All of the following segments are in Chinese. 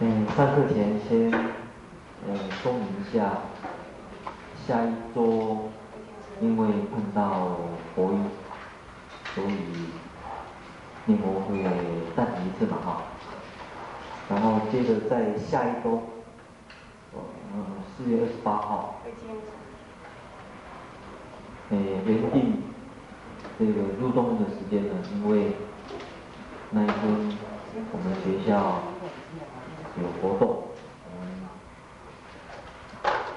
嗯，上课前先呃说明一下，下一周因为碰到佛音，所以念佛会暂停一次嘛哈。然后接着在下一周，呃四月二十八号，嗯原定这个入冬的时间呢，因为那一天我们学校。有活动，嗯，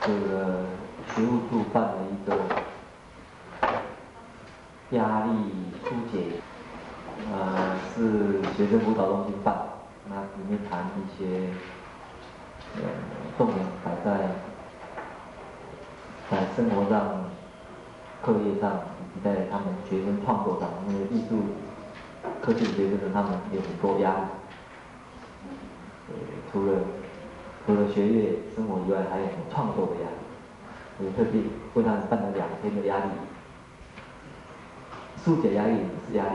这个学务处办了一个压力疏解，呃，是学生辅导中心办，那里面谈一些，呃，重点摆在在生活上、课业上，以及在他们学生创作上，因为艺术科技学生的他们有很多压力。除了除了学业生活以外，还有很创作的压力，我特地为他们办了两天的压力，疏解压力也是压力。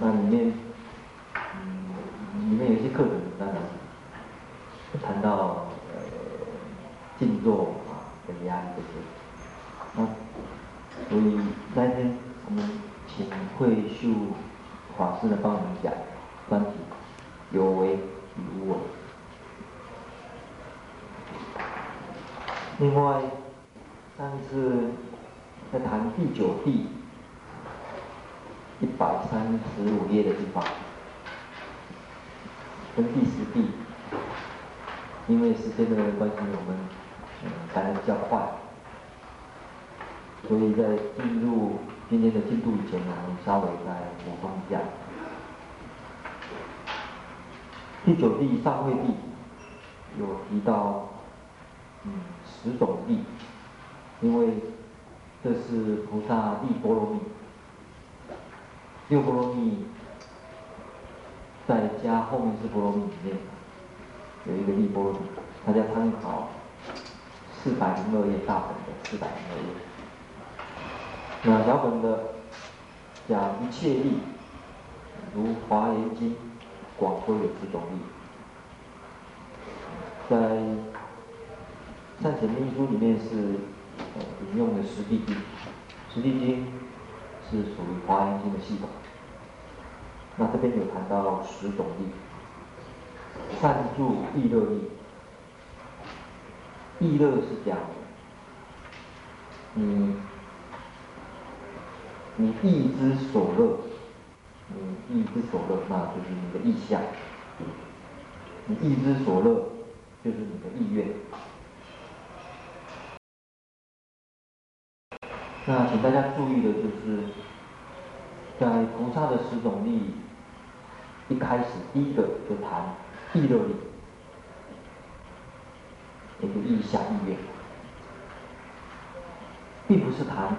那里面，嗯，里面有一些课程当然谈到呃静坐啊跟压力这些。那所以那天我们请慧秀法师来帮我们讲专题。有为与无为。另外，上次在谈第九地一百三十五页的地方，跟第十地，因为时间的关系，我们嗯谈得比较快，所以在进入今天的进度以前呢，我们稍微再补充一下。第九地上会地有提到，嗯，十种力，因为这是菩萨六波罗蜜，六波罗蜜再加后面四波罗蜜里面有一个六波罗蜜，大家参考四百零二页大本的四百零二页，那小本的讲一切力，如华严经。广说有十种力，在《善显密书》里面是呃引用的十地经，十地经是属于华严经的系统。那这边有谈到十种力，善住意乐力，意乐是讲你你意之所乐。你意之所乐，那就是你的意向；你意之所乐，就是你的意愿。那请大家注意的就是，在菩萨的十种力，一开始第一个就谈意乐力，也就意向意愿，并不是谈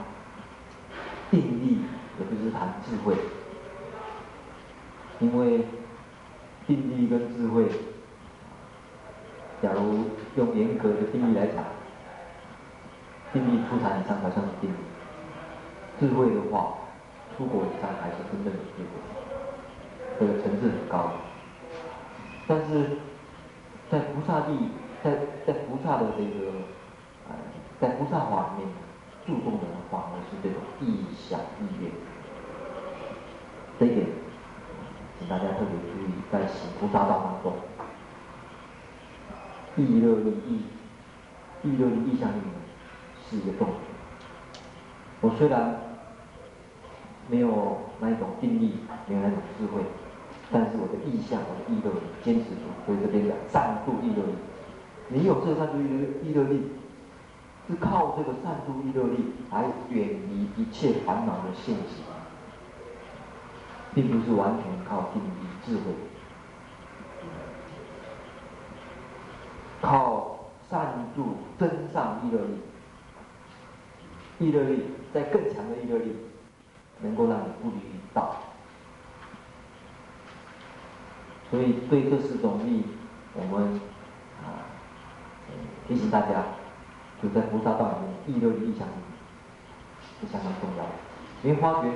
定力，也不是谈智慧。因为定力跟智慧，假如用严格的定义来讲，定力出禅以上才算是定力，智慧的话，出国以上还是真正的智慧，这个层次很高。但是在菩萨地，在在菩萨的这个，呃，在菩萨法里面，注重的反而是这种意想意愿，这一点。请大家特别注意，在行菩萨道当中，意乐力意，意乐力意向力是一个重点。我虽然没有那一种定力，没有那种智慧，但是我的意向，我的意乐力坚持住。所以这边讲善度意乐力，你有这善度意乐意乐力，是靠这个善度意乐力来远离一切烦恼的现实。并不是完全靠定力智慧，靠善度增上意乐力，意乐力在更强的意乐力，能够让你不离道。所以对这四种力，我们啊提醒大家，就在菩萨道里面，意六的、意向力是相当重要的，因为发觉。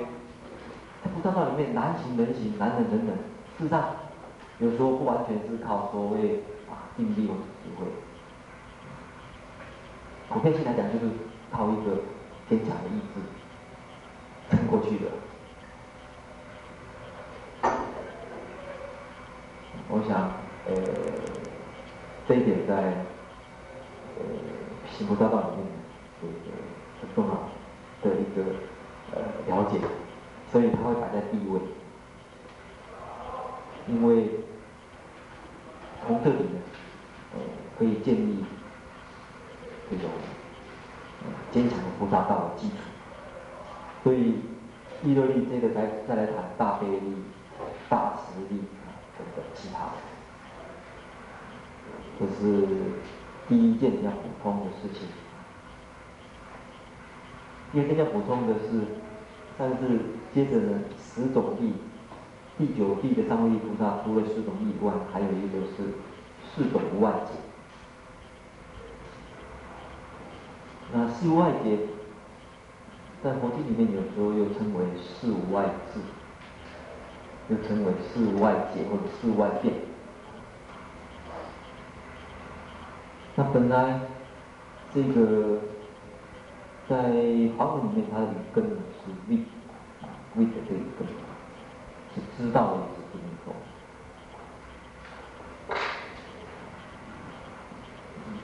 在菩萨道里面，难行、能行、难忍、能忍，事实上有时候不完全是靠所谓啊定力或者智慧，普遍性来讲就是靠一个坚强的意志撑 过去的。我想，呃，这一点在呃行菩萨道里面是一个很重要的一个呃了解，所以他会摆在第一位。因为从这里呢，呃，可以建立这种坚强的菩萨道的基础。所以，意乐力这个再再来谈大悲力、大慈力等等其他的，这是第一件要补充的事情。第二件要补充的是，但是接着呢，十种力。第九地的三位一菩萨，除了四种力以外，还有一个是四种无碍解。那四无碍解，在佛经里面有时候又称为四无碍智，又称为四无碍解或者四无碍辩。那本来这个在华文里面，它的根是未啊未的这一根。是知道的意思，不能说。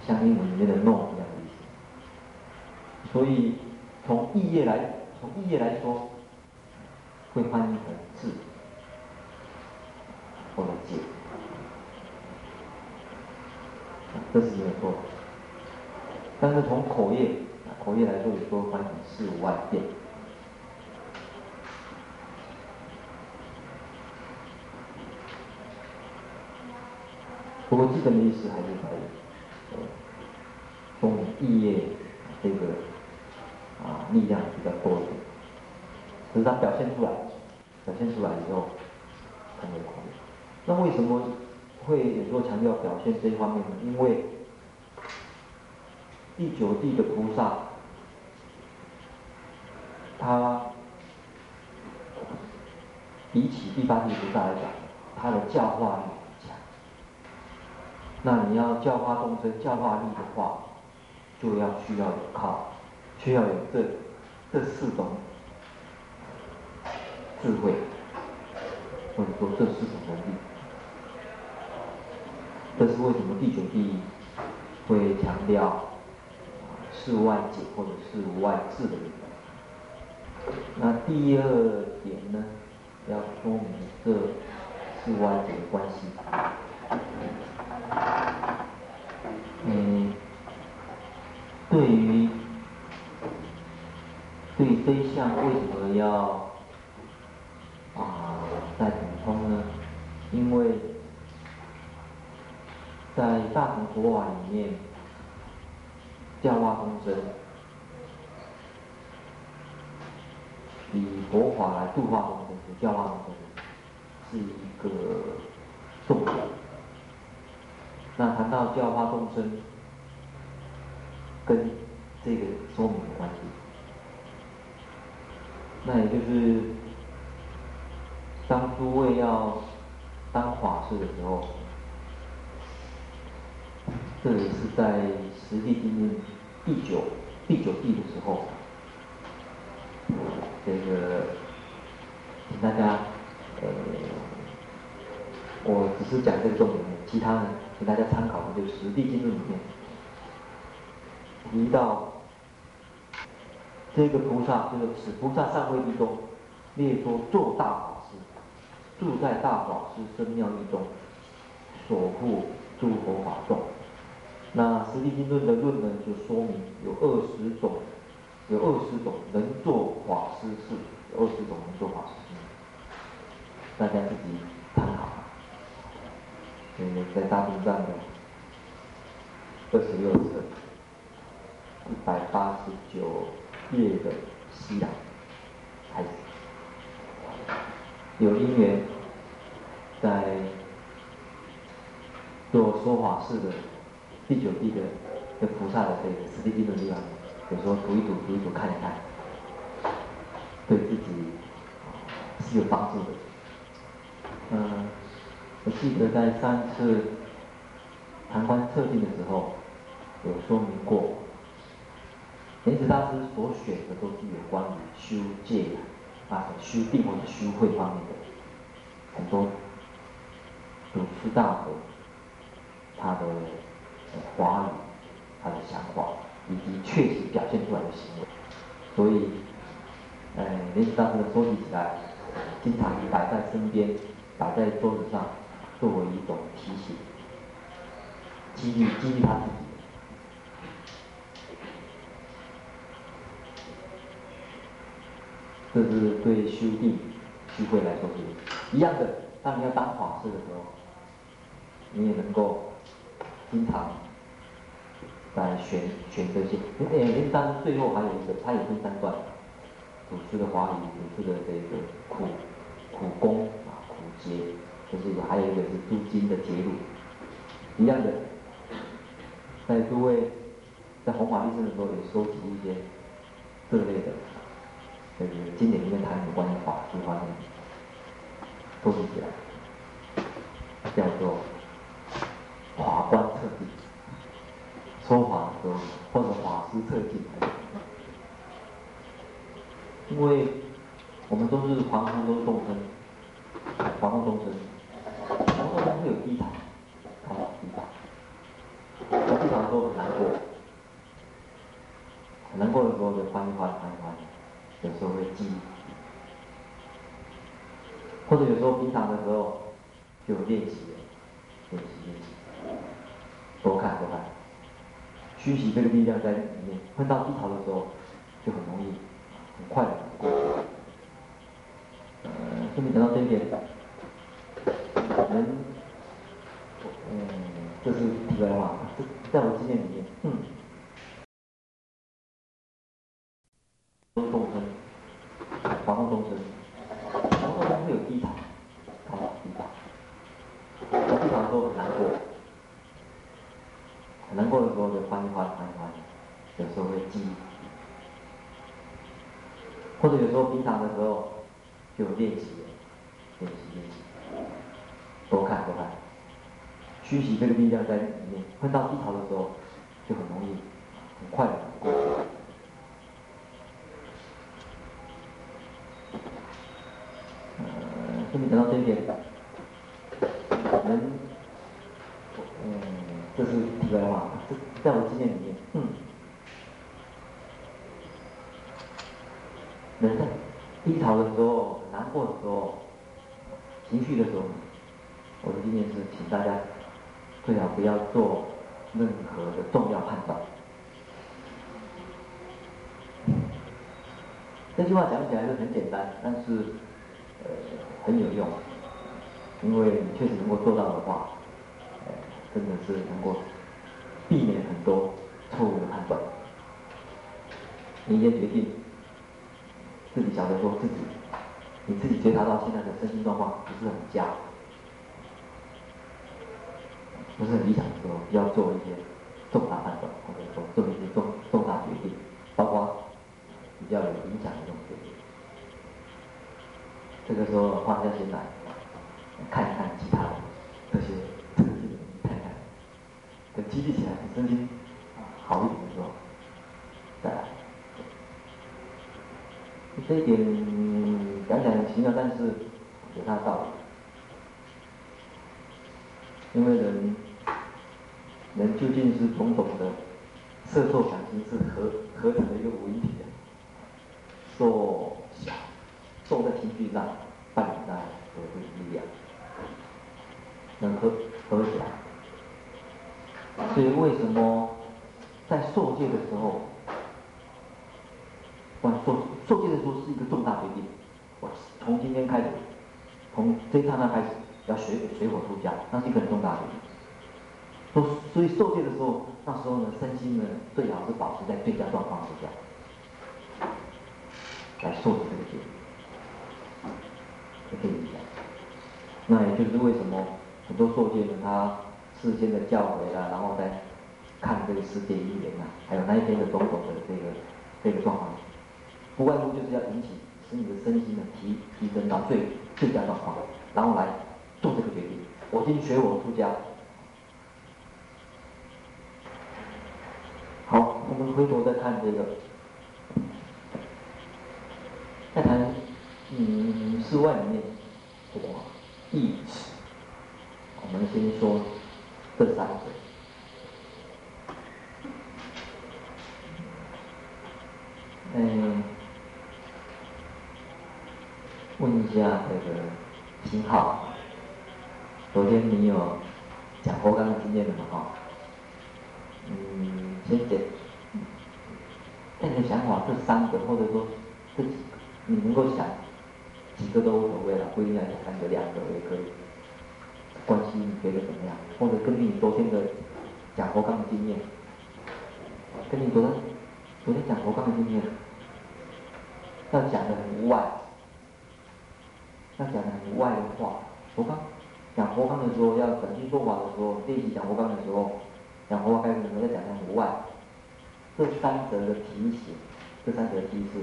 像英文里面的 know 一样的意思。所以从义业来，从义业来说，会翻译成字或者解，这是没有错。但是从口业，口业来说，有时候翻译成四五万遍。不过基本的意思还是在于，从义业这个啊力量比较多一点，只是他表现出来，表现出来以后成为口业。那为什么会有时候强调表现这一方面呢？因为第九地的菩萨，他比起第八地菩萨来讲，他的教化力强。那你要教化众生、教化力的话，就要需要有靠，需要有这这四种智慧，或者说这四种能力。这是为什么第九地会强调四无碍解或者四无碍智的力量。那第二点呢，要说明这四无碍解的关系。嗯，对于对于这一项为什么要啊再补充呢？因为在大乘佛法里面，教化众生，以佛法来度化众生，教化众生，是一个重点。那谈到教化众生，跟这个说明的关系，那也就是当诸位要当法师的时候，这里是在《实地经论》第九第九地的时候，这个请大家呃，我只是讲这个重点，其他的请大家参考就是《实地经论》里面提到这个菩萨，就是此菩萨善慧力中列说做大法师，住在大法师身妙义中，所护诸佛法众。那《十地经论》的论呢，就说明有二十种，有二十种能做法师事，有二十种能做法师事，大家自己参考。在大经上的二十六册一百八十九夜的夕阳开始，有因缘在做说法事的第九地的的菩萨的这个十地经的地方，有时候读一读读一读看一看，对自己是有帮助的。嗯。我记得在上次旁观测定的时候，有说明过，莲池大师所选的都是有关于修戒啊、修定或者修慧方面的很多祖师大德他的话语、他的想法，以及确实表现出来的行为，所以，呃，莲池大师的收集起来，经常摆在身边，摆在桌子上。作为一种提醒，激励激励他自己。这是对修定、修慧来说是一样的。当你要当法师的时候，你也能够经常来选选这些。因为莲池大师最后还有一个，他也分三段：主师的华语，主师的这个苦苦功啊，苦节。就是还有一个是诸经的节录，一样的，在诸位在弘法利生的时候也收集一些这类的，就是经典里面谈有关于法这方面，收集起来，叫做法观测定，说法的时候或者法师测进，因为我们都是凡夫，都是众生，凡夫众生。会有低潮，啊，低潮。我低潮的时候很难过，很难过的时候就翻一翻，翻一翻，有时候会记，或者有时候平常的时候就练习，练习练习，多看多看，熏习这个力量在里面。碰到低潮的时候，就很容易很快的过去。呃，顺便讲到这一点，人。嗯，这是题外话，这在我经验里面，嗯，都是众生，凡夫众生，凡夫众生会有低潮，啊，低潮，在低潮的时候很难过，很难过的时候就欢一欢，欢一欢，有时候会记，或者有时候平常的时候就练习，练习练习，多看多看。熏习这个力量在里面，碰到低潮的时候，就很容易很快的过去。呃，顺便讲到这一点，人，嗯，这是题外话，这在我经验里面，嗯，人在好的时候、难过的时候、情绪的时候，我的经验是，请大家。最好不要做任何的重要判断。这句话讲起来是很简单，但是呃很有用，因为你确实能够做到的话，呃，真的是能够避免很多错误的判断。你一些决定，自己晓得说自己，你自己觉察到现在的身心状况不是很佳。不是很理想的时候，要做一些重大判断，或者说做一些重重大决定，包括比较有影响的这种决定。这个时候放下心来，看一看其他的这些特性，看看，等积极起来，身心好一点的时候，再来。这一点讲讲很奇妙，但是有它的道理，因为人。人究竟是种种的色受感情是合合成的一个五一体啊，受想受在情绪上，伴侣上合成力量，能合合起来。所以为什么在受戒的时候，哇，受受戒的时候是一个重大决定，我从今天开始，从这一刹那开始要随随我出家，那是一个很重大的决定。所所以受戒的时候，身心呢最好是保持在最佳状况之下，来受这个戒，就可以理解。那也就是为什么很多受戒呢，他事先的教诲啦，然后再看这个世界因缘呐，还有那一天的种种的这个这个状况，不外乎就是要引起使你的身心呢提提升到最最佳状况，然后来做这个决定。我今学我出家。好，我们回头再看这个，再谈嗯事外里面这个义词，我们先说这三个。嗯，问一下这个新浩，昨天你有讲佛刚的经验的吗？哈，嗯，先讲，在你的想法，这三个或者说这几个，你能够想几个都无所谓了，不一定要讲三个、两个也可以。关系你觉得怎么样？或者根据你昨天的讲佛刚的经验，跟你昨天。昨天讲佛刚的经验，要讲的很无外，要讲的很无外的话。佛刚讲佛刚的时候，要转经说法的时候，练习讲佛刚的时候，讲佛法该怎么在讲的很无外。这三者的提醒，这三者的提示，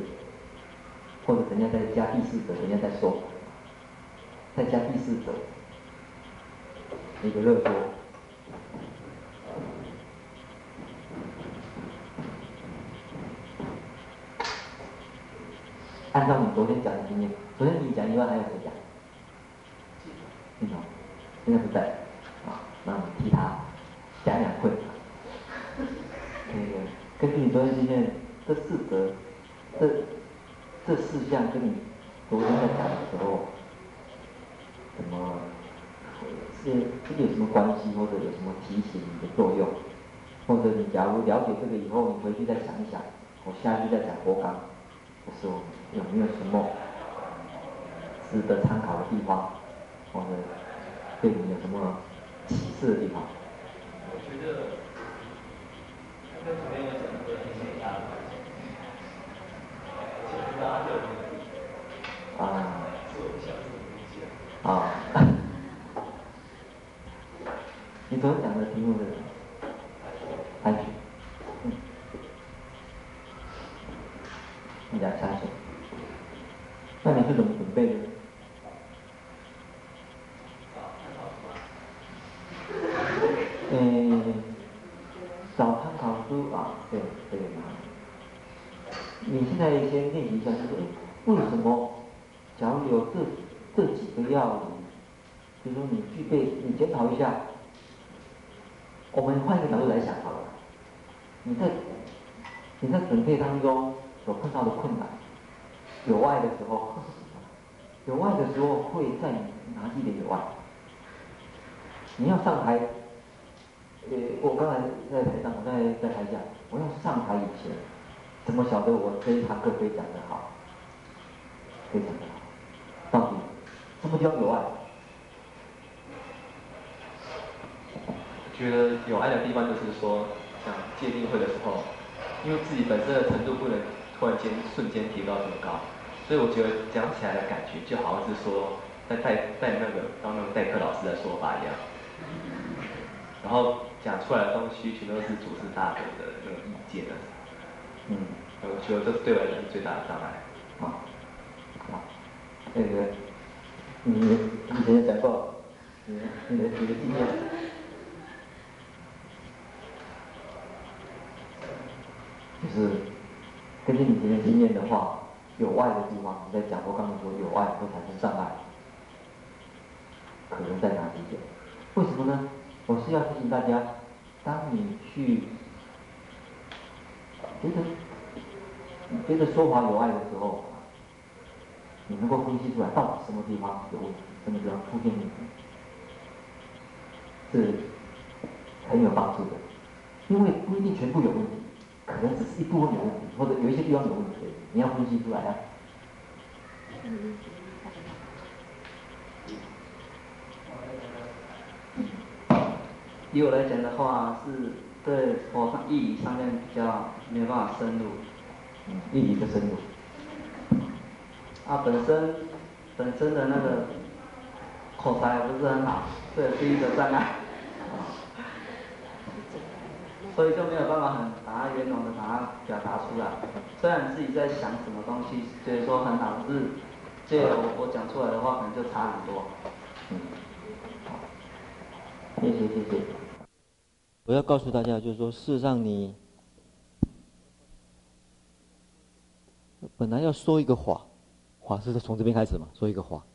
或者人家再加第四者，人家再说，再加第四者，一个热说。按照你昨天讲的经验，昨天你讲以外还有谁讲？金总，现在不在，啊，那我们替他讲两会。那个根据你昨天经验，这四则，这这四项跟你昨天在讲的时候，怎么是这个有什么关系，或者有什么提醒你的作用？或者你假如了解这个以后，你回去再想一想，我下去再讲佛纲。说有没有什么值得参考的地方，或者对你有什么启示的地方跟昨天我讲的很像一样，就是拉热啊。做一下自己的啊。你昨天讲的题目是？什么你是怎么准备的？嗯，找参考书啊，对对嘛。你现在先练习一下，就是为什么？假如有这这几个要领，比如说你具备，你检讨一下。我们换一个角度来想好了，你在你在准备当中所碰到的困难。有爱的时候，有爱的时候会在哪里的有爱？你要上台，呃，我刚才在台上，我在在台下，我要上台以前，怎么晓得我这一堂课可以讲得好？可以讲得好，到底什么叫有爱？觉得有爱的地方就是说，像戒定慧的时候，因为自己本身的程度不能突然间瞬间提高这么高。所以我觉得讲起来的感觉就好像是说在代代那个当那个代课老师的说法一样，然后讲出来的东西全都是主持大德的那种意见的，嗯，我觉得这是对我来讲最大的障碍。好，好，那个你以前讲过，你你的你的经验，就是根据你以前的经验的话。有爱的地方，你在讲过刚才说有爱会产生障碍，可能在哪几点？为什么呢？我是要提醒大家，当你去觉得你觉得说话有爱的时候，你能够分析出来到底什么地方有问题，什么地方出现问题，是很有帮助的。因为不一定全部有问题，可能只是一部分有问题，或者有一些地方有问题。你要分析出来啊！以我来讲的话，是对佛上义理上面比较没有办法深入，嗯，义理的深入。啊，本身本身的那个口才不是很好，这也是一个障碍。所以就没有办法很把它圆融的把它表达出来。虽然你自己在想什么东西，就是说很好，可是这我我讲出来的话可能就差很多。嗯，谢谢谢谢。我要告诉大家，就是说，事实上你本来要说一个话，话是从这边开始嘛，说一个话。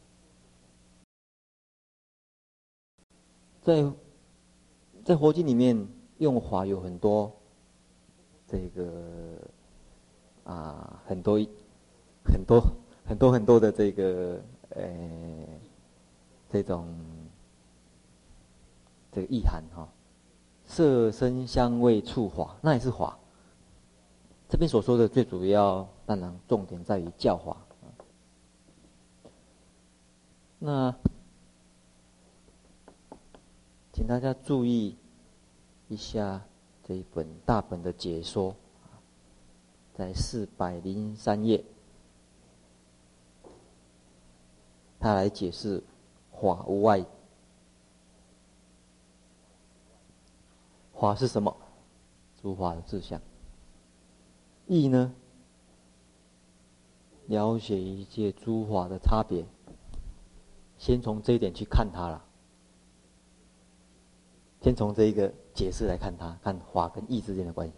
在在佛经里面用法有很多，这个啊很多很多很多很多的这个呃这种这个意涵哈，色声香味触法，那也是法。这边所说的最主要，当然重点在于教法。那。请大家注意一下这一本大本的解说，在四百零三页，他来解释法无碍。法是什么？诸法的自相。义呢？了解一切诸法的差别。先从这一点去看它了。先从这一个解释来看它，看法跟义之间的关系。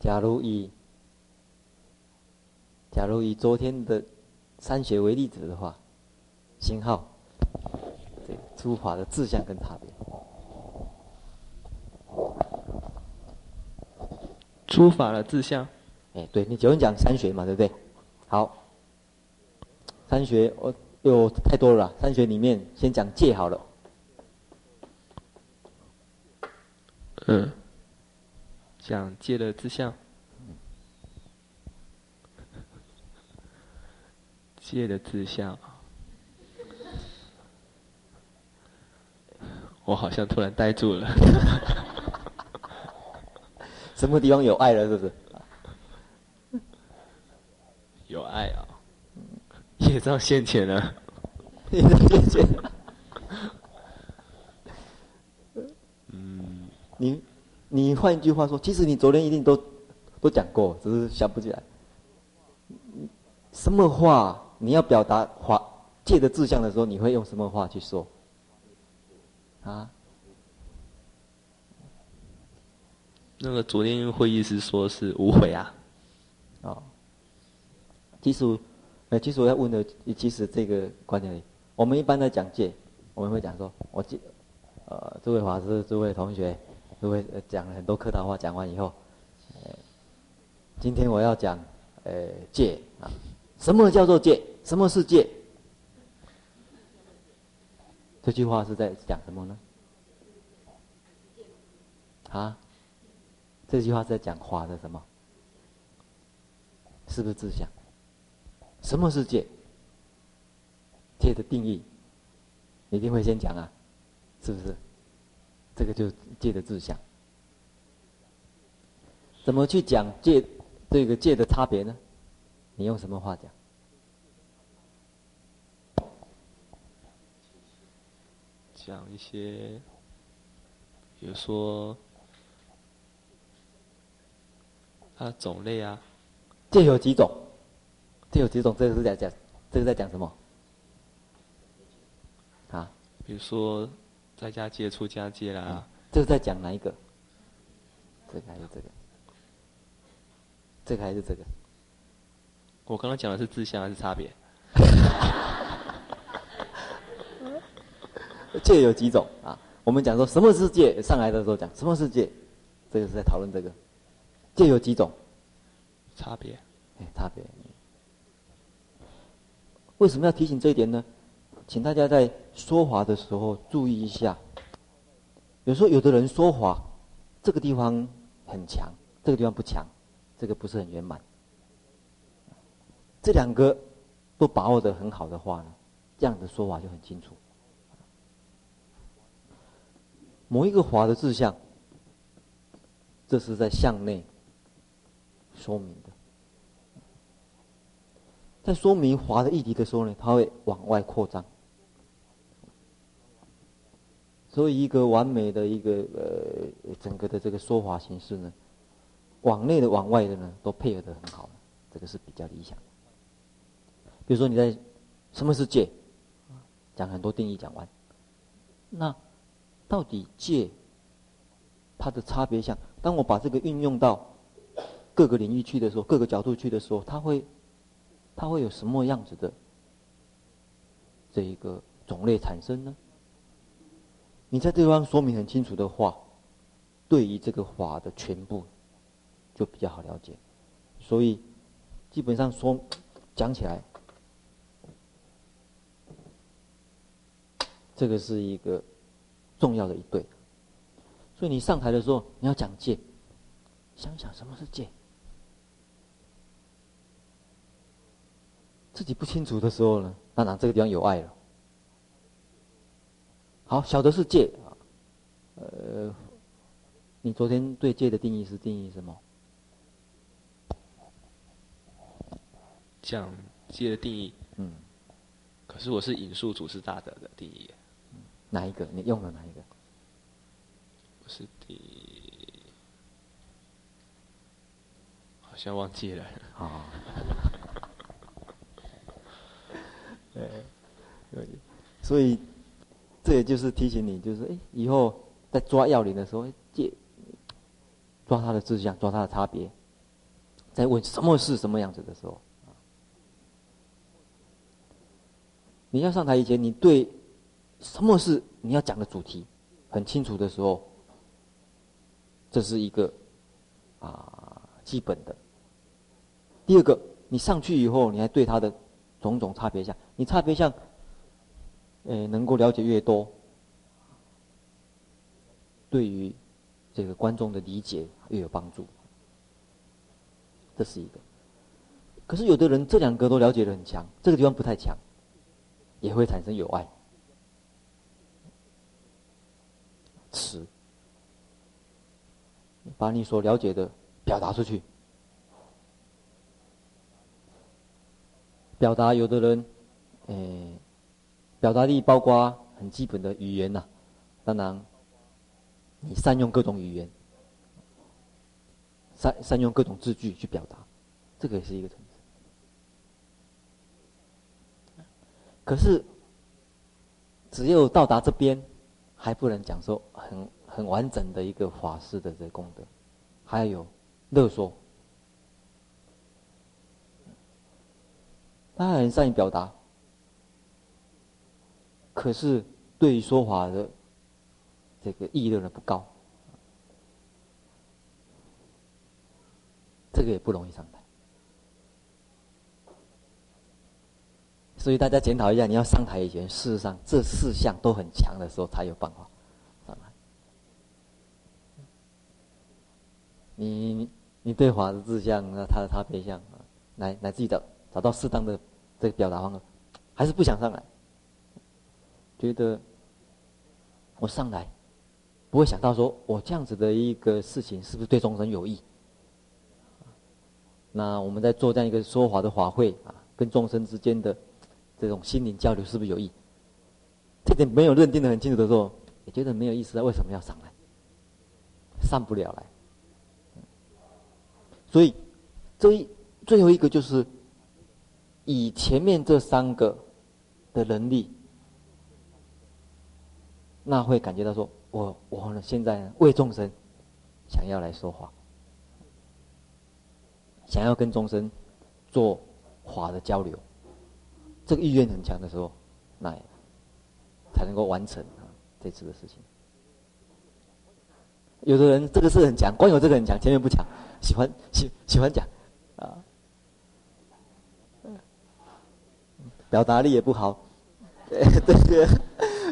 假如以假如以昨天的三学为例子的话，星号，对诸法的志向跟差别。诸法的志向，哎，对你昨天讲三学嘛，对不对？好，三学我有太多了，三学里面先讲戒好了。嗯，讲戒的志向，戒的志向，我好像突然呆住了。什么地方有爱了？是不是？有爱啊！业障现前了。业障现前。你，你换一句话说，其实你昨天一定都都讲过，只是想不起来。什么话你要表达法戒的志向的时候，你会用什么话去说？啊？那个昨天会议是说是无悔啊。哦。其实，呃，其实我要问的，其实这个观点里，我们一般在讲戒，我们会讲说，我戒，呃，诸位法师，诸位同学。各位讲了很多客套话，讲完以后，今天我要讲，呃，戒啊，什么叫做戒？什么是戒？这句话是在讲什么呢？啊？这句话是在讲花的什么？是不是自相？什么是戒？戒的定义，一定会先讲啊，是不是？这个就是戒的志向，怎么去讲戒这个戒的差别呢？你用什么话讲？讲一些，比如说，它的种类啊。戒有几种？戒有几种？这个是在讲，这个在讲什么？啊？比如说。在家戒、出家戒啦、啊，这是在讲哪一个？这个还是这个？这个还是这个？我刚刚讲的是志向还是差别？戒有几种啊？我们讲说什么是戒？上来的时候讲什么是戒？这个是在讨论这个。戒有几种？差别？哎，差别。为什么要提醒这一点呢？请大家在说法的时候注意一下。有时候有的人说法，这个地方很强，这个地方不强，这个不是很圆满。这两个都把握的很好的话呢，这样的说法就很清楚。某一个华的志向，这是在向内说明的。在说明华的议题的时候呢，它会往外扩张。所以，一个完美的一个呃，整个的这个说法形式呢，往内的、往外的呢，都配合的很好，这个是比较理想的。比如说，你在什么是戒？讲很多定义讲完，那到底戒它的差别像，当我把这个运用到各个领域去的时候，各个角度去的时候，它会它会有什么样子的这一个种类产生呢？你在这地方说明很清楚的话，对于这个法的全部就比较好了解，所以基本上说讲起来。这个是一个重要的一对，所以你上台的时候，你要讲戒，想想什么是戒。自己不清楚的时候呢，当然这个地方有爱了。好，晓得是戒啊，呃，你昨天对戒的定义是定义什么？讲戒的定义，嗯，可是我是引述祖师大德的定义。哪一个？你用了哪一个？不是第，好像忘记了。哦。对，所以这也就是提醒你，就是哎，以后在抓要领的时候，借，抓他的志向，抓他的差别，在问什么是什么样子的时候，你要上台以前，你对。什么是你要讲的主题？很清楚的时候，这是一个啊基本的。第二个，你上去以后，你还对他的种种差别相，你差别相，诶，能够了解越多，对于这个观众的理解越有帮助。这是一个。可是有的人这两个都了解的很强，这个地方不太强，也会产生有爱。词，把你所了解的表达出去。表达有的人，诶，表达力包括很基本的语言呐、当然，你善用各种语言，善善用各种字句去表达，这个也是一个层次。可是，只有到达这边。还不能讲说很很完整的一个法师的这个功德，还有乐说，他很善于表达，可是对于说法的这个意乐呢不高，这个也不容易上台，所以大家检讨一下，你要上台以前，事实上这四项都很强的时候，才有办法上来。你你对法的志向，那他的差别相，来来自己找找到适当的这个表达方式，还是不想上来？觉得我上来不会想到说我这样子的一个事情是不是对众生有益？那我们在做这样一个说法的法会啊，跟众生之间的。这种心灵交流是不是有益？这点没有认定的很清楚的时候，也觉得没有意思啊。为什么要上来？上不了来。所以，这一最后一个就是以前面这三个的能力，那会感觉到说，我我呢现在为众生想要来说话，想要跟众生做法的交流。这个意愿很强的时候，那才能够完成这次的事情。有的人这个是很强，光有这个很强，前面不强，喜欢喜喜欢讲啊，表达力也不好，对这个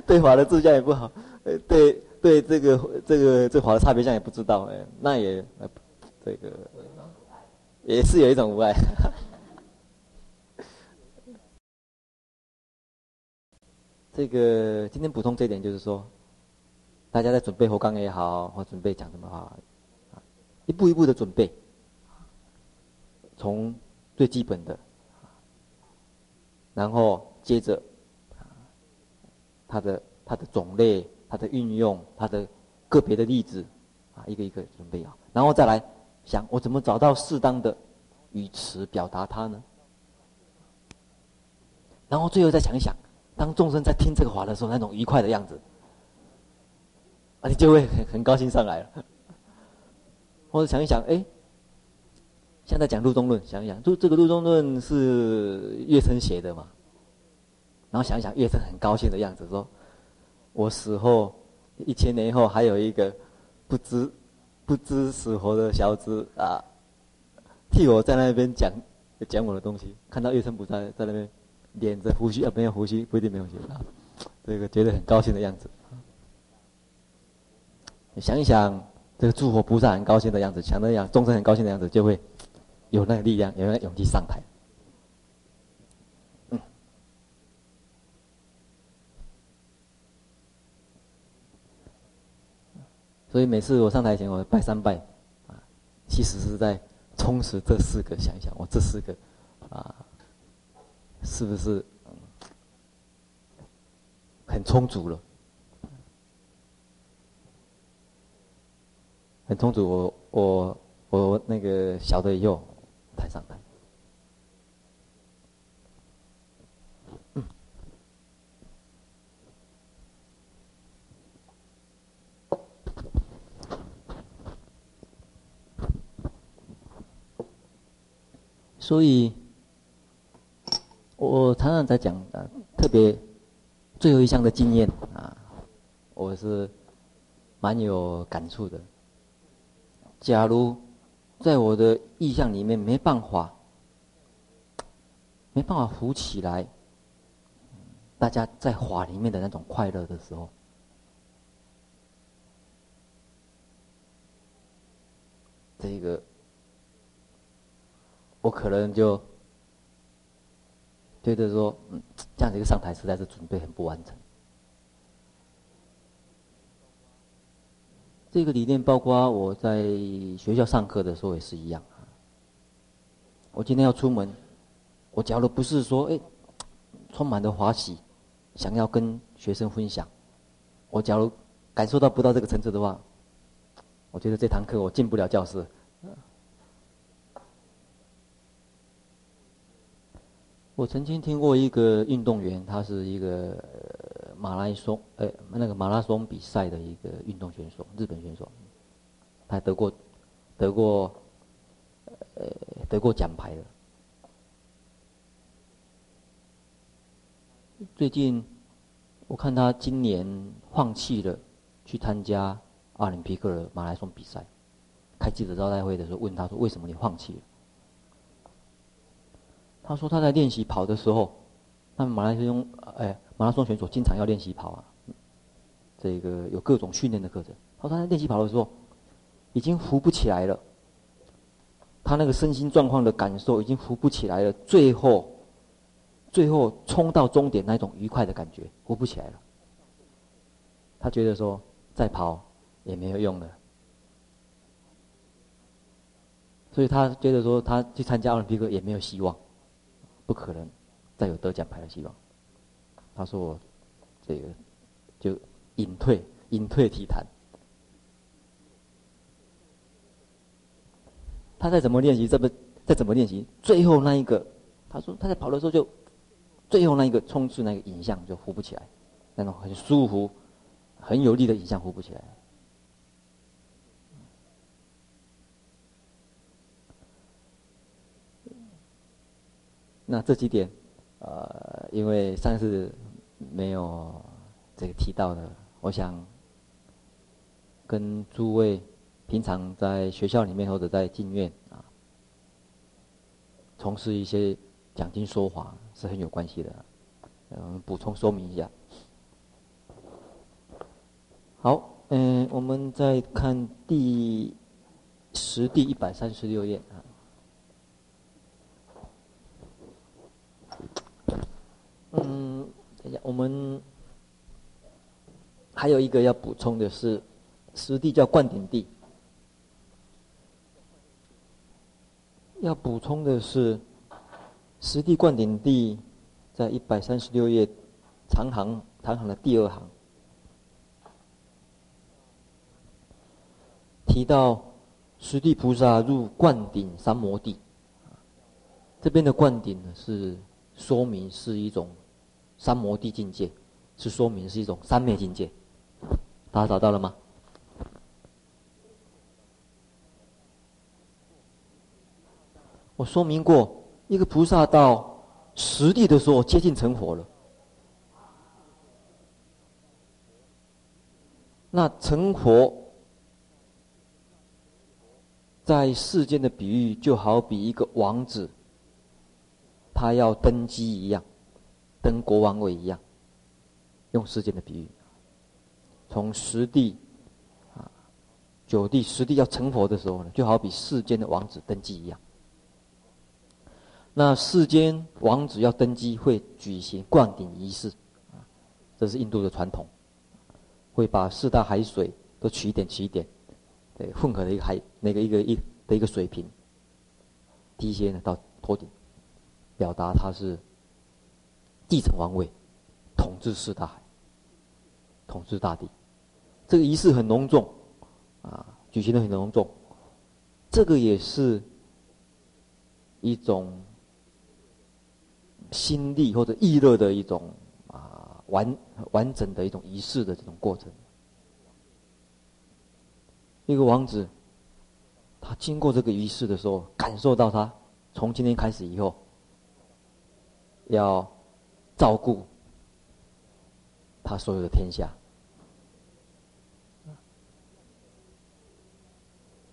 对法的志向也不好，对对这个这个这法的差别相也不知道，哎，那也这个也是有一种无碍。这个今天补充这一点，就是说，大家在准备佛纲也好，或准备讲什么话，一步一步的准备，从最基本的，然后接着，它的它的种类、它的运用、它的个别的例子，啊，一个一个准备好，然后再来想我怎么找到适当的语词表达它呢？然后最后再想一想。当众生在听这个话的时候，那种愉快的样子，啊，你就会很很高兴上来了。或者想一想，哎，现在讲路中论，想一想，这这个路中论是月称写的嘛？然后想一想，月生很高兴的样子，说：“我死后一千年以后，还有一个不知不知死活的小子啊，替我在那边讲讲我的东西。看到月生不在，在那边脸着胡须啊，没有胡须，不一定没有胡须啊。这个觉得很高兴的样子。你想一想，这个诸佛菩萨很高兴的样子，想那样众生很高兴的样子，就会有那个力量，有那个勇气上台。”所以每次我上台前，我拜三拜，啊，其实是在充实这四个。想一想，我这四个，啊，是不是很充足了？很充足，我我我那个小的又台上台。所以，我常常在讲啊，特别最后一项的经验啊，我是蛮有感触的。假如在我的意象里面没办法，没办法浮起来，大家在法里面的那种快乐的时候，这个。我可能就觉得说，嗯，这样的一个上台实在是准备很不完整。这个理念包括我在学校上课的时候也是一样。我今天要出门，我假如不是说，哎，充满了欢喜，想要跟学生分享，我假如感受到不到这个层次的话，我觉得这堂课我进不了教室。我曾经听过一个运动员，他是一个马拉松，呃，那个马拉松比赛的一个运动选手，日本选手，他得过，得过，呃，得过奖牌的。最近，我看他今年放弃了去参加奥林匹克的马拉松比赛，开记者招待会的时候问他说：“为什么你放弃了？”他说他在练习跑的时候，那马拉松，哎，马拉松选手经常要练习跑啊，这个有各种训练的课程。他说他在练习跑的时候，已经扶不起来了。他那个身心状况的感受已经扶不起来了。最后，最后冲到终点那种愉快的感觉，扶不起来了。他觉得说再跑也没有用了，所以他觉得说他去参加奥林匹克也没有希望。不可能再有得奖牌的希望。他说：“我这个就隐退，隐退体坛。他再怎么练习，这不再怎么练习，最后那一个，他说他在跑的时候就最后那一个冲刺那个影像就浮不起来，那种很舒服、很有力的影像浮不起来。”那这几点，呃，因为上次没有这个提到的，我想跟诸位平常在学校里面或者在经院啊，从事一些讲经说法是很有关系的。嗯，补充说明一下。好，嗯，我们再看第十第一百三十六页啊。嗯，等一下，我们还有一个要补充的是，实地叫灌顶地。要补充的是，实地灌顶地在一百三十六页长行长行的第二行，提到实地菩萨入灌顶三摩地。这边的灌顶呢，是说明是一种。三摩地境界是说明是一种三昧境界。大家找到了吗？我说明过一个菩萨到十地的时候接近成佛了。那成佛在世间的比喻就好比一个王子他要登基一样。登国王位一样。用世间的比喻，从实地啊，九地实地要成佛的时候呢，就好比世间的王子登基一样。那世间王子要登基，会举行灌顶仪式，这是印度的传统。会把四大海水都取一点取一点，对，混合的一个海那个一个一的一个水瓶，提些呢到头顶，表达他是继承王位，统治四大海，统治大地。这个仪式很隆重，啊，举行的很隆重。这个也是一种心力或者意乐的一种啊。完完整的一种仪式的这种过程，一个王子，他经过这个仪式的时候，感受到他从今天开始以后，要照顾他所有的天下。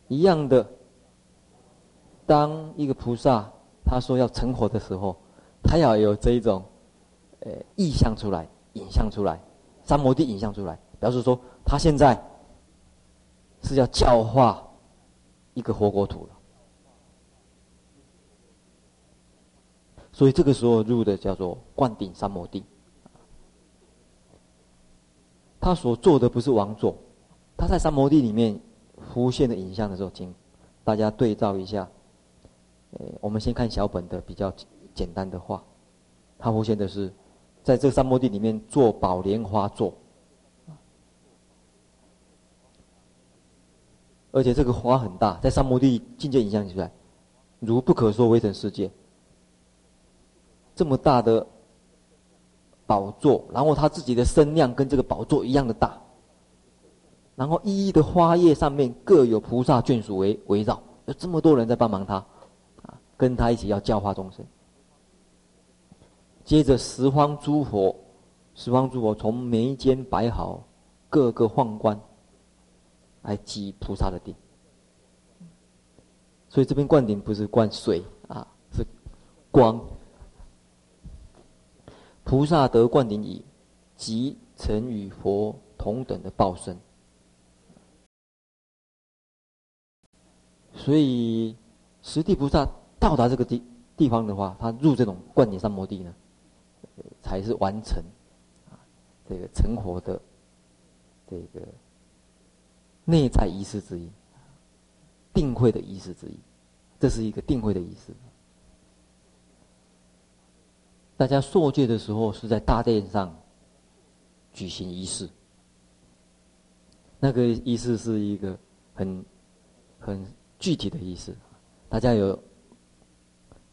一样的，当一个菩萨他说要成佛的时候，他要有这一种呃意象出来。影像出来，三摩地影像出来，表示说他现在是要教化一个活国土。所以这个时候入的叫做灌顶三摩地。他所做的不是王座，他在三摩地里面浮现的影像的时候，请大家对照一下。呃，我们先看小本的比较简单的话，他浮现的是。在这三摩地里面做宝莲花座，而且这个花很大，在三摩地境界影像出来，如不可说微尘世界。这么大的宝座，然后他自己的身量跟这个宝座一样的大，然后一一的花叶上面各有菩萨眷属围围绕，有这么多人在帮忙他，啊，跟他一起要教化众生。接着十方诸佛，十方诸佛从眉间摆好各个宦官，来挤菩萨的顶。所以这边灌顶不是灌水啊，是光。菩萨得灌顶已，即成与佛同等的报身。所以十地菩萨到达这个地地方的话，他入这种灌顶三摩地呢。才是完成啊，这个成佛的这个内在仪式之一，定慧的仪式之一，这是一个定慧的仪式。大家受戒的时候是在大殿上举行仪式，那个仪式是一个很很具体的仪式。大家有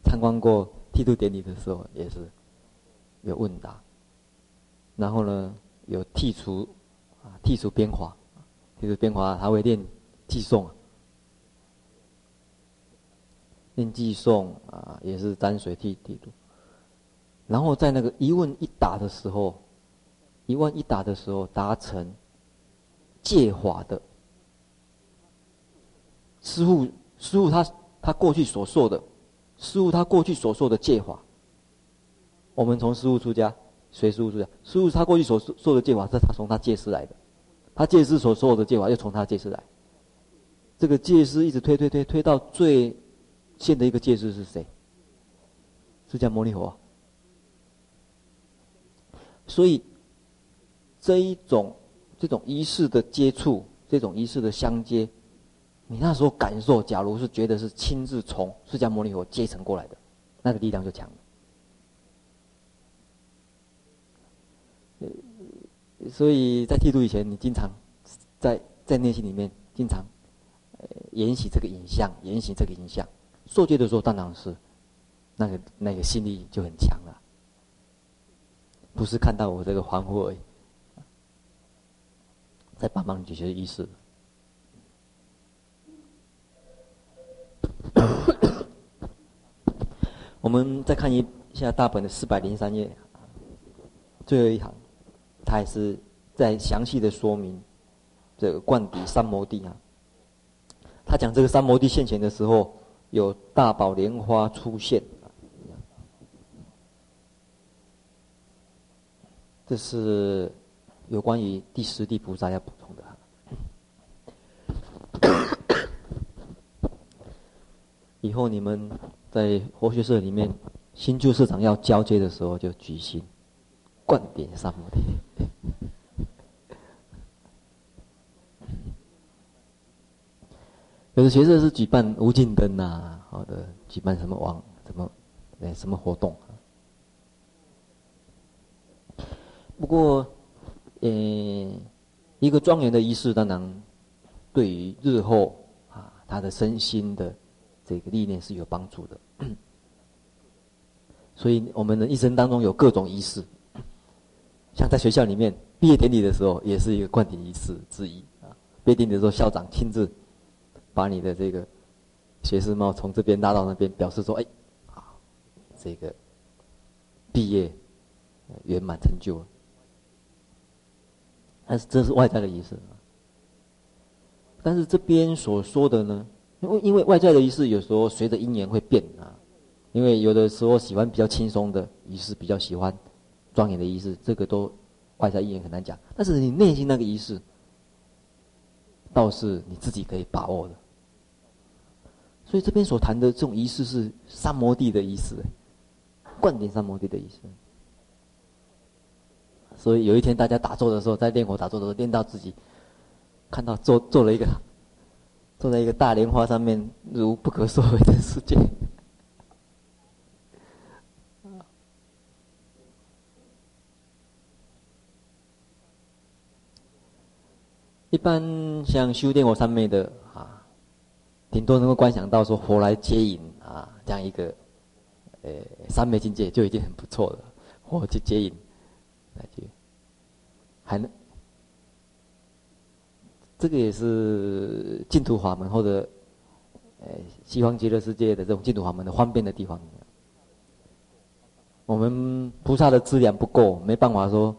参观过剃度典礼的时候，也是。有问答，然后呢，有剃除啊，剃除边华，剃除边华，他会念偈颂，念寄送啊，也是沾水剃剃度。然后在那个一问一答的时候，一问一答的时候达成戒法的师傅，师傅他他过去所受的，师傅他过去所受的戒法。我们从师傅出家，随师傅出家。师傅他过去所受的戒法，是他从他戒师来的。他戒师所受的戒法，又从他戒师来。这个戒师一直推推推推到最现的一个戒师是谁？释迦牟尼佛。所以这一种这种仪式的接触，这种仪式的相接，你那时候感受，假如是觉得是亲自从释迦牟尼佛接承过来的，那个力量就强了。所以在剃度以前，你经常在在内心里面经常呃沿袭这个影像，沿袭这个影像。受戒的时候，当然是那个那个心力就很强，不是看到我这个欢呼而已，在帮忙解决意思。我们再看一下大本的四百零三页，最后一行，他也是在详细的说明这个灌顶三摩地啊。他讲这个三摩地现前的时候，有大宝莲花出现，这是有关于第十地菩萨要补充的。以后你们在活学社里面，新旧社长要交接的时候，就举行灌顶三摩地。有的学社是举办无尽灯呐，好的，举办什么网什么哎什么活动。不过，呃，一个庄严的仪式，当然对于日后啊他的身心的。这个历练是有帮助的，所以我们的一生当中有各种仪式，像在学校里面毕业典礼的时候，也是一个灌顶仪式之一啊。毕业典礼的时候，校长亲自把你的这个学士帽从这边拉到那边，表示说：“哎，啊，这个毕业圆满成就了。”但是这是外在的仪式，但是这边所说的呢？因为因为外在的仪式有时候随着因缘会变啊，因为有的时候喜欢比较轻松的仪式，比较喜欢庄严的仪式，这个都外在因缘很难讲。但是你内心那个仪式，倒是你自己可以把握的。所以这边所谈的这种仪式是三摩地的仪式，灌顶三摩地的仪式。所以有一天大家打坐的时候，在练火打坐的时候，练到自己看到坐坐了一个。坐在一个大莲花上面，如不可说为的世界。一般像修炼火三昧的啊，顶多能够观想到说火来接引啊，这样一个，呃，三昧境界就已经很不错了。火去接引，那就还能。这个也是净土法门或者，呃，西方极乐世界的这种净土法门的方便的地方。我们菩萨的资粮不够，没办法说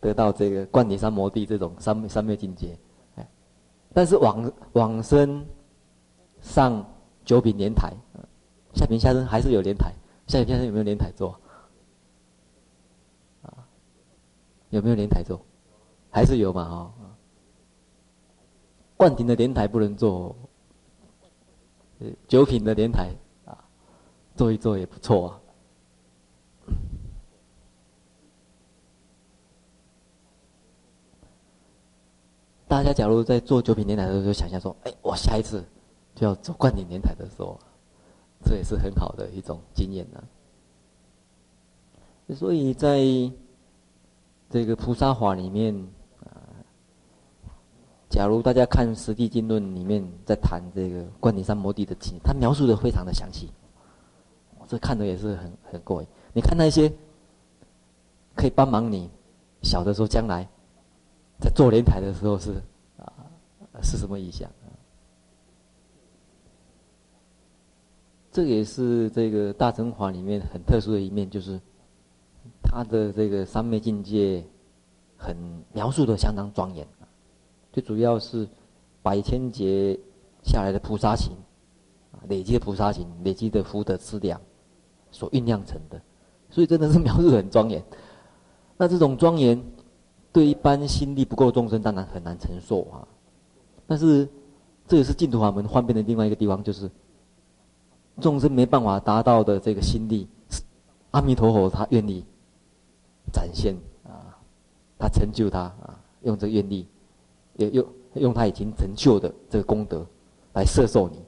得到这个灌顶三摩地这种三三昧境界。哎，但是往往生上九品莲台，下品下生还是有莲台。下品下生有没有莲台座？啊，有没有莲台做？还是有嘛？哈。灌顶的莲台不能坐，九品的莲台啊，做一做也不错啊。大家假如在做九品莲台的时候，就想象说：“哎，我下一次就要坐灌顶莲台的时候，这也是很好的一种经验呢、”所以在这个菩萨法里面。啊假如大家看《十地经论》里面在谈这个观顶山摩地的情，他描述的非常的详细，这看的也是很很过瘾。你看那些可以帮忙你，小的时候将来在做莲台的时候是啊是什么意象？这也是这个大乘法里面很特殊的一面，就是他的这个三昧境界很描述的相当庄严。最主要是百千劫下来的菩萨行，累积的菩萨行，累积的福德资粮所酝酿成的，所以真的是描述很庄严。那这种庄严，对一般心力不够众生当然很难承受啊。但是这也是净土法门方便的另外一个地方，就是众生没办法达到的这个心力，阿弥陀佛他愿意展现啊，他成就他啊，用这个愿力。也用用他已经成就的这个功德来摄受你，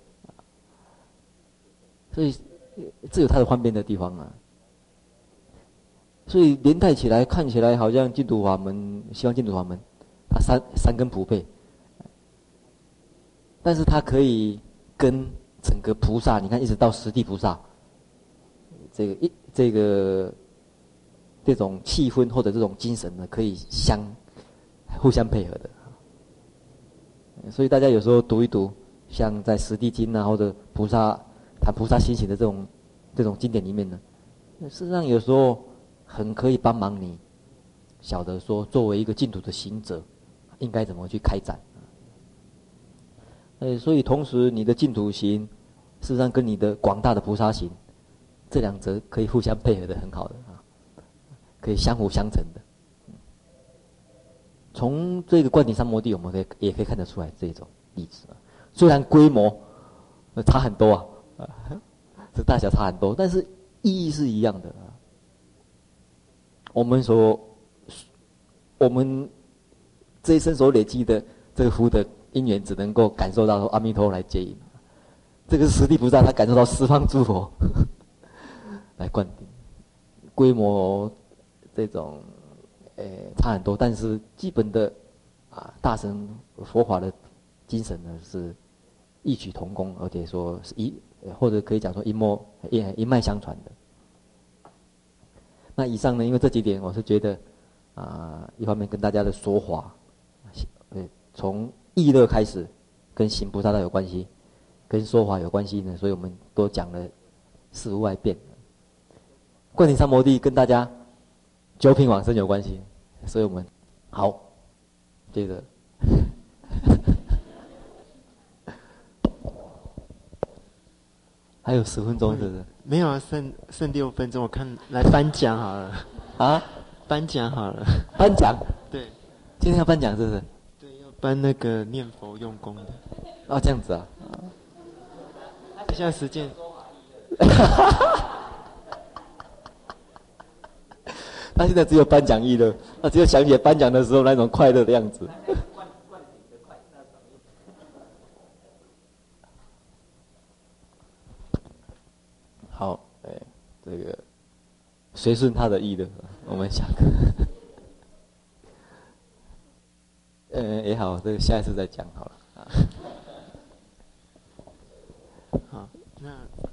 所以这有他的方便的地方啊。所以连带起来看起来好像净土法门，希望净土法门，它三三根普被，但是它可以跟整个菩萨，你看一直到十地菩萨，这个一这个这种气氛或者这种精神呢，可以相互相配合的。所以大家有时候读一读，像在《十地经》啊，或者菩萨谈菩萨心行的这种这种经典里面呢，事实上有时候很可以帮忙你晓得说，作为一个净土的行者，应该怎么去开展。呃，所以同时你的净土行，事实上跟你的广大的菩萨行，这两者可以互相配合的很好的，可以相辅相成的。从这个灌顶三摩地，我们可以也可以看得出来这种例子啊。虽然规模差很多啊，这大小差很多，但是意义是一样的啊。我们所我们这一生所累积的这个福德因缘，只能够感受到阿弥陀来接引。这个是十地菩萨，他感受到十方诸佛 来灌顶，规模这种。呃，差很多，但是基本的啊，大乘佛法的精神呢是异曲同工，而且说是一或者可以讲说一脉一一脉相传的。那以上呢，因为这几点，我是觉得啊，一方面跟大家的说法，呃，从意乐开始，跟行菩萨道有关系，跟说法有关系呢，所以我们都讲了四无碍辩。灌顶三摩地跟大家。九品往生有关系，所以我们好，接着，还有十分钟是不是？没有啊，剩剩六分钟，我看来颁奖好了。啊？颁奖好了。颁奖？对。今天要颁奖是不是？对，要颁那个念佛用功的。哦，这样子啊。现在时间。他现在只有颁奖意乐，他只有想起颁奖的时候那种快乐的样子。好，哎，这个随顺他的意的，我们下课。嗯，也好，这个下一次再讲好了。好，那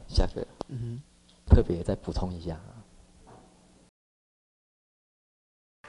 下课。嗯哼，特别再补充一下。